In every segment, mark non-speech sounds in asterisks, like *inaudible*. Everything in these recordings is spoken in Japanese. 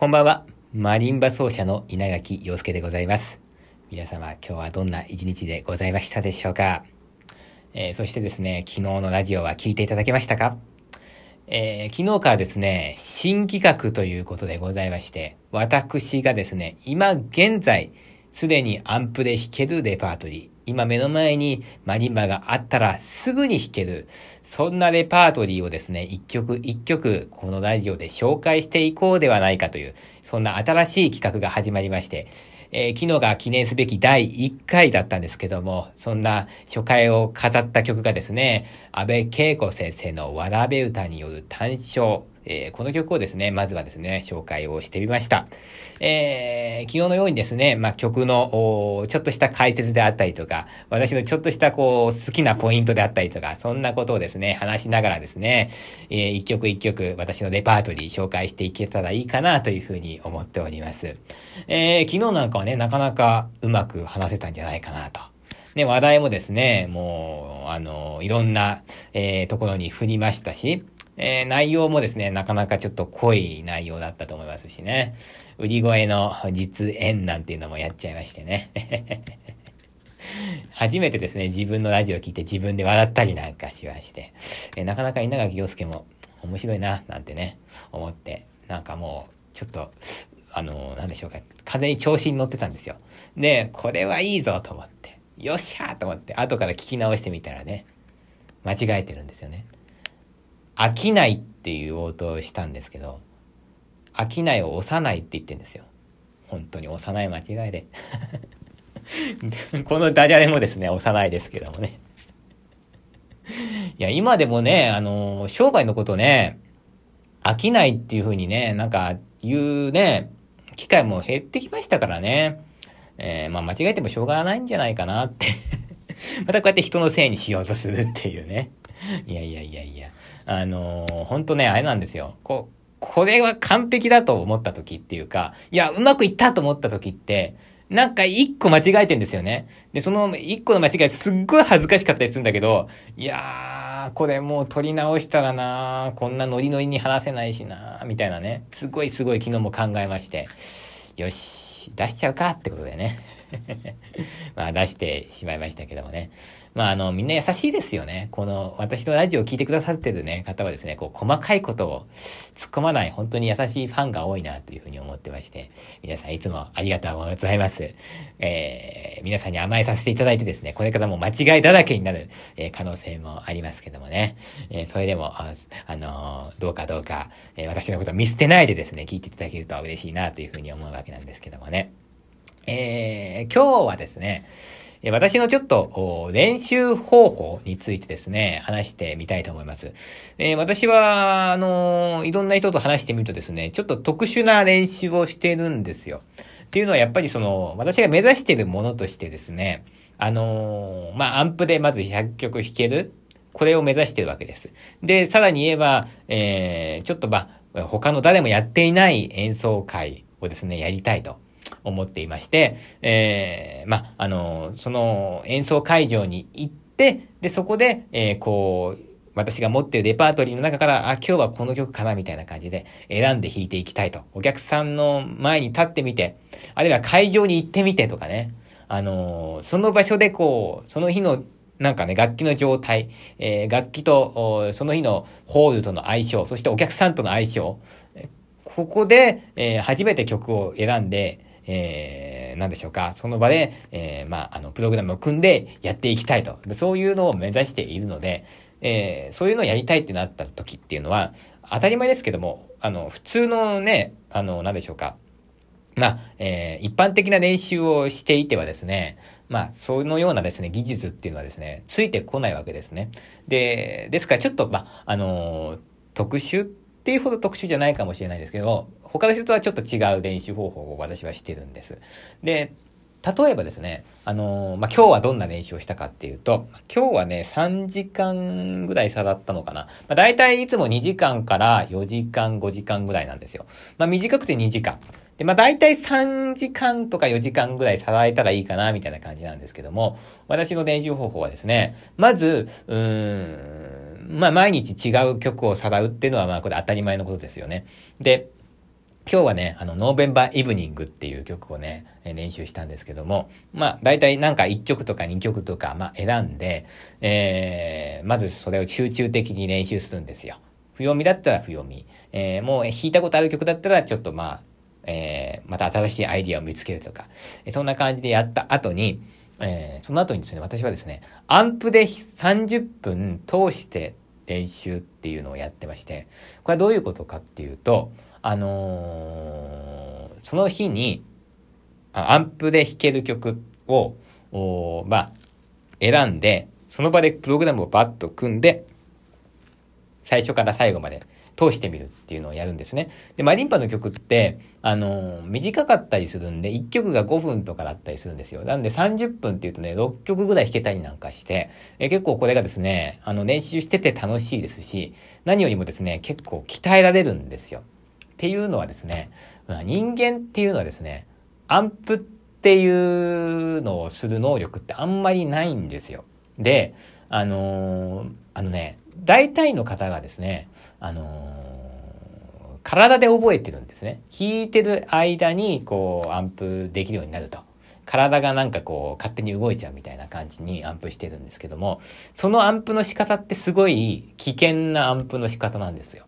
こんばんは。マリンバ奏者の稲垣陽介でございます。皆様、今日はどんな一日でございましたでしょうか？えー、そしてですね、昨日のラジオは聞いていただけましたか？えー、昨日からですね、新企画ということでございまして、私がですね、今現在、すでにアンプで弾けるレパートリー、今目の前にマリンバがあったらすぐに弾ける、そんなレパートリーをですね、一曲一曲このラジオで紹介していこうではないかという、そんな新しい企画が始まりまして、えー、昨日が記念すべき第1回だったんですけども、そんな初回を飾った曲がですね、安倍恵子先生のわらべ歌による単唱、えー、この曲をですね、まずはですね、紹介をしてみました。えー、昨日のようにですね、まあ、曲の、ちょっとした解説であったりとか、私のちょっとしたこう、好きなポイントであったりとか、そんなことをですね、話しながらですね、えー、一曲一曲私のレパートリー紹介していけたらいいかなというふうに思っております。えー、昨日なんかはね、なかなかうまく話せたんじゃないかなと。ね、話題もですね、もう、あの、いろんな、えー、ところに振りましたし、えー、内容もですね、なかなかちょっと濃い内容だったと思いますしね。売り声の実演なんていうのもやっちゃいましてね。*laughs* 初めてですね、自分のラジオを聞いて自分で笑ったりなんかしまして、えー、なかなか稲垣陽介も面白いな、なんてね、思って、なんかもう、ちょっと、あのー、なんでしょうか、風に調子に乗ってたんですよ。で、これはいいぞと思って、よっしゃーと思って、後から聞き直してみたらね、間違えてるんですよね。飽きないっていう応答をしたんですけど、飽きないを押さないって言ってんですよ。本当に幼い間違いで。*laughs* このダジャレもですね、幼いですけどもね。いや、今でもね、あの、商売のことね、飽きないっていう風にね、なんか言うね、機会も減ってきましたからね。えー、まあ間違えてもしょうがないんじゃないかなって *laughs* またこうやって人のせいにしようとするっていうね。いやいやいやいや。あのー、ほんとね、あれなんですよ。こう、これは完璧だと思った時っていうか、いや、うまくいったと思った時って、なんか一個間違えてんですよね。で、その一個の間違いすっごい恥ずかしかったりするんだけど、いやー、これもう取り直したらなーこんなノリノリに話せないしなーみたいなね。すごいすごい昨日も考えまして、よし、出しちゃうかってことでね。*laughs* まあ出してしまいましたけどもね。まああの、みんな優しいですよね。この、私のラジオを聞いてくださってるね、方はですね、こう、細かいことを突っ込まない、本当に優しいファンが多いな、というふうに思ってまして、皆さんいつもありがとうございます。えー、皆さんに甘えさせていただいてですね、これからも間違いだらけになる、えー、可能性もありますけどもね。えー、それでも、あ、あのー、どうかどうか、えー、私のことを見捨てないでですね、聞いていただけると嬉しいな、というふうに思うわけなんですけどもね。えー、今日はですね、私のちょっと練習方法についてですね、話してみたいと思います。えー、私は、あのー、いろんな人と話してみるとですね、ちょっと特殊な練習をしてるんですよ。っていうのはやっぱりその、私が目指しているものとしてですね、あのー、まあ、アンプでまず100曲弾けるこれを目指してるわけです。で、さらに言えば、えー、ちょっとま、他の誰もやっていない演奏会をですね、やりたいと。思っていまして、えー、ま、あの、その演奏会場に行って、で、そこで、えー、こう、私が持っているレパートリーの中から、あ、今日はこの曲かなみたいな感じで選んで弾いていきたいと。お客さんの前に立ってみて、あるいは会場に行ってみてとかね。あの、その場所でこう、その日のなんかね、楽器の状態、えー、楽器と、その日のホールとの相性、そしてお客さんとの相性、ここで、えー、初めて曲を選んで、えー、なんでしょうか、その場で、えー、まあ、あの、プログラムを組んでやっていきたいと。そういうのを目指しているので、えー、そういうのをやりたいってなった時っていうのは、当たり前ですけども、あの、普通のね、あの、なんでしょうか。まあ、えー、一般的な練習をしていてはですね、まあ、そのようなですね、技術っていうのはですね、ついてこないわけですね。で、ですからちょっと、まあ、あのー、特殊っていうほど特殊じゃないかもしれないですけど、他の人とはちょっと違う練習方法を私はしてるんです。で、例えばですね、あのー、まあ、今日はどんな練習をしたかっていうと、今日はね、3時間ぐらい差だったのかな。まあ、大体いつも2時間から4時間、5時間ぐらいなんですよ。まあ、短くて2時間。で、まあ、大体3時間とか4時間ぐらい差がえたらいいかな、みたいな感じなんですけども、私の練習方法はですね、まず、うーん、まあ、毎日違う曲をさらうっていうのは、まあ、これ当たり前のことですよね。で、今日はね、あの、ノーベンバーイブニングっていう曲をね、練習したんですけども、まあ、大体なんか1曲とか2曲とか、まあ、選んで、えー、まずそれを集中的に練習するんですよ。不読みだったら不読み。えー、もう弾いたことある曲だったら、ちょっとまあ、えー、また新しいアイディアを見つけるとか、そんな感じでやった後に、えー、その後にですね、私はですね、アンプで30分通して練習っていうのをやってまして、これはどういうことかっていうと、あのー、その日に、アンプで弾ける曲を、まあ、選んで、その場でプログラムをバッと組んで、最初から最後まで通してみるっていうのをやるんですね。で、マリンパの曲って、あのー、短かったりするんで、1曲が5分とかだったりするんですよ。なんで30分っていうとね、6曲ぐらい弾けたりなんかして、え結構これがですね、あの、練習してて楽しいですし、何よりもですね、結構鍛えられるんですよ。っていうのはですね、人間っていうのはですね、アンプっていうのをする能力ってあんまりないんですよ。で、あのー、あのね、大体の方がですね、あのー、体で覚えてるんですね。弾いてる間に、こう、アンプできるようになると。体がなんかこう、勝手に動いちゃうみたいな感じにアンプしてるんですけども、そのアンプの仕方ってすごい危険なアンプの仕方なんですよ。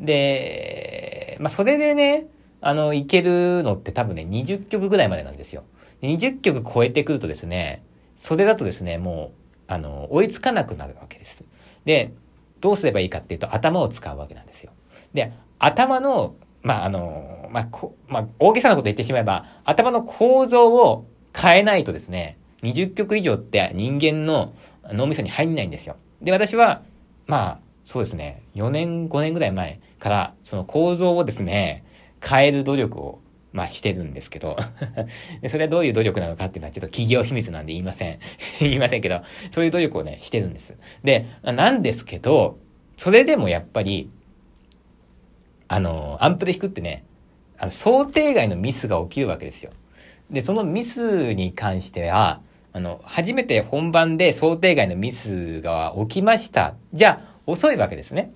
で、まあ、それでね、あの、いけるのって多分ね、20曲ぐらいまでなんですよ。20曲超えてくるとですね、それだとですね、もう、あの、追いつかなくなるわけです。で、どうすればいいかっていうと、頭を使うわけなんですよ。で、頭の、まあ、あの、まあ、こ、まあ、大げさなこと言ってしまえば、頭の構造を変えないとですね、20曲以上って人間の脳みそに入んないんですよ。で、私は、まあ、そうですね、4年、5年ぐらい前から、その構造をですね、変える努力を、まあしてるんですけど、*laughs* それはどういう努力なのかっていうのはちょっと企業秘密なんで言いません *laughs* 言いませんけど、そういう努力をね、してるんです。で、なんですけど、それでもやっぱり、あの、アンプで弾くってね、あの、想定外のミスが起きるわけですよ。で、そのミスに関しては、あの、初めて本番で想定外のミスが起きました。じゃあ、遅いわけですね。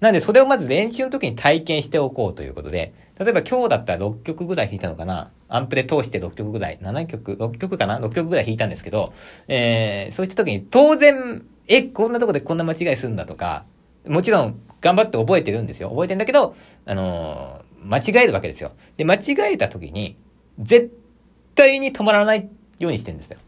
なんで、それをまず練習の時に体験しておこうということで、例えば今日だったら6曲ぐらい弾いたのかな？アンプで通して6曲ぐらい、7曲、6曲かな ?6 曲ぐらい弾いたんですけど、えー、そうした時に当然、え、こんなとこでこんな間違いするんだとか、もちろん頑張って覚えてるんですよ。覚えてんだけど、あのー、間違えるわけですよ。で、間違えた時に、絶対に止まらないようにしてるんですよ。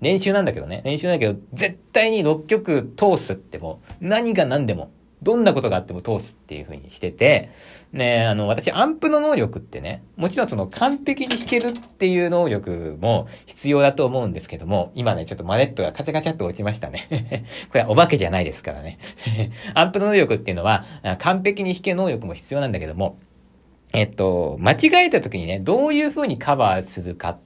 練習なんだけどね。練習なんだけど、絶対に6曲通すっても、何が何でも、どんなことがあっても通すっていう風にしてて、ね、あの、私、アンプの能力ってね、もちろんその完璧に弾けるっていう能力も必要だと思うんですけども、今ね、ちょっとマネットがカチャカチャっと落ちましたね。*laughs* これはお化けじゃないですからね。*laughs* アンプの能力っていうのは、完璧に弾ける能力も必要なんだけども、えっと、間違えた時にね、どういう風にカバーするか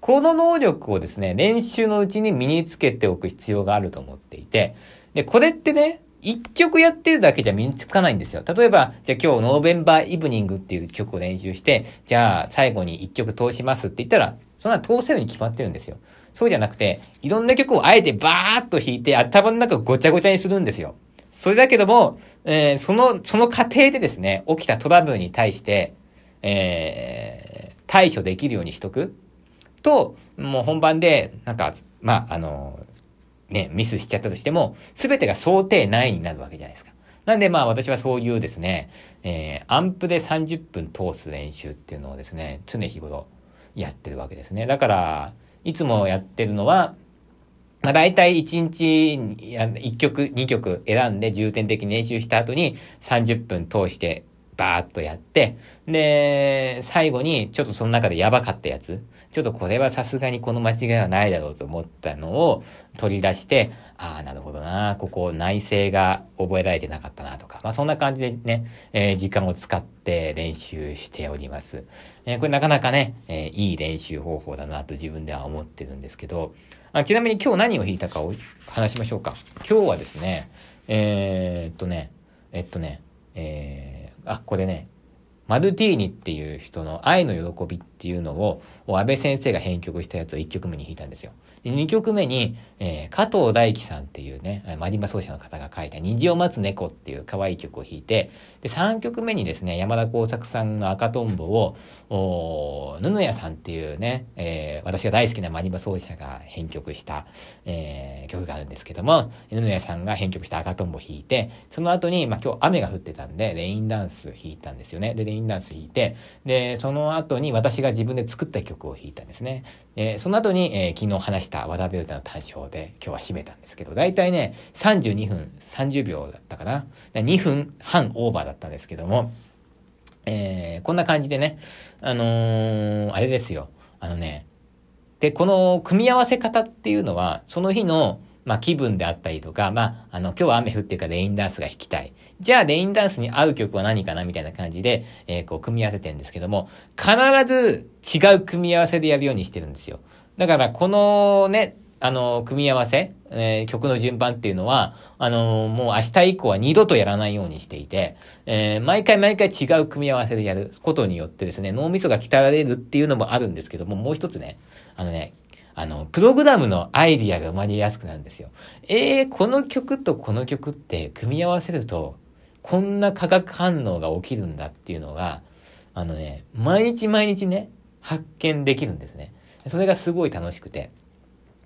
この能力をですね、練習のうちに身につけておく必要があると思っていて、で、これってね、一曲やってるだけじゃ身につかないんですよ。例えば、じゃあ今日ノーベンバーイブニングっていう曲を練習して、じゃあ最後に一曲通しますって言ったら、そんな通せるに決まってるんですよ。そうじゃなくて、いろんな曲をあえてバーッと弾いて頭の中ごちゃごちゃにするんですよ。それだけども、えー、その、その過程でですね、起きたトラブルに対して、えー、対処できるようにしとく。と、もう本番で、なんか、まあ、あの、ね、ミスしちゃったとしても、すべてが想定内になるわけじゃないですか。なんでまあ私はそういうですね、えー、アンプで30分通す練習っていうのをですね、常日頃やってるわけですね。だから、いつもやってるのは、まあ大体1日1曲、2曲選んで重点的に練習した後に30分通してバーッとやって、で、最後にちょっとその中でやばかったやつ、ちょっとこれはさすがにこの間違いはないだろうと思ったのを取り出して、ああ、なるほどな、ここ内政が覚えられてなかったなとか、まあそんな感じでね、えー、時間を使って練習しております。えー、これなかなかね、えー、いい練習方法だなと自分では思ってるんですけど、あちなみに今日何を弾いたかを話しましょうか。今日はですね、えー、っとね、えっとね、えー、あ、これね、マルティーニっていう人の愛の喜びっていうのを、安倍先生が編曲したやつを1曲目に弾いたんですよ。で2曲目に、えー、加藤大樹さんっていうね、マリンバ奏者の方が書いた虹を待つ猫っていう可愛い曲を弾いて、で、3曲目にですね、山田耕作さんの赤とんぼを、お布谷さんっていうね、えー、私が大好きなマリンバ奏者が編曲した、えー、曲があるんですけども、布谷さんが編曲した赤とんぼを弾いて、その後に、まあ今日雨が降ってたんで、レインダンス弾いたんですよね。で、レインダンス弾いて、で、その後に私が自分で作った曲を弾いたんですね。えその後に、え昨日話した和田ベルタの単勝で今日は締めたんですけど、だいたいね、32分30秒だったかな。2分半オーバーだったんですけども、えー、こんな感じでね、あのー、あれですよ。あのね、で、この組み合わせ方っていうのは、その日の、まあ気分であったりとか、まあ、あの、今日は雨降ってるからレインダンスが弾きたい。じゃあレインダンスに合う曲は何かなみたいな感じで、えー、こう組み合わせてるんですけども、必ず違う組み合わせでやるようにしてるんですよ。だからこのね、あの、組み合わせ、えー、曲の順番っていうのは、あのー、もう明日以降は二度とやらないようにしていて、えー、毎回毎回違う組み合わせでやることによってですね、脳みそが鍛えられるっていうのもあるんですけども、もう一つね、あのね、あの、プログラムのアイディアが生まれやすくなるんですよ。えー、この曲とこの曲って組み合わせると、こんな化学反応が起きるんだっていうのが、あのね、毎日毎日ね、発見できるんですね。それがすごい楽しくて。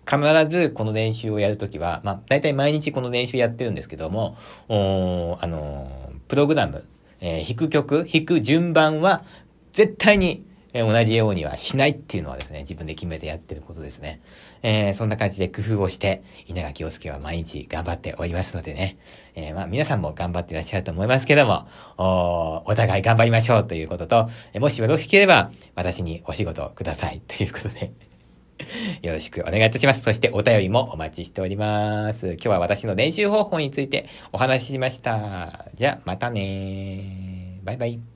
必ずこの練習をやるときは、まあ、大体毎日この練習やってるんですけども、おあのー、プログラム、えー、弾く曲、弾く順番は、絶対に、え、同じようにはしないっていうのはですね、自分で決めてやってることですね。えー、そんな感じで工夫をして、稲垣陽介は毎日頑張っておりますのでね、えー、まあ、皆さんも頑張っていらっしゃると思いますけども、おお互い頑張りましょうということと、えもしよろしければ、私にお仕事くださいということで、*laughs* よろしくお願いいたします。そしてお便りもお待ちしております。今日は私の練習方法についてお話ししました。じゃあ、またねバイバイ。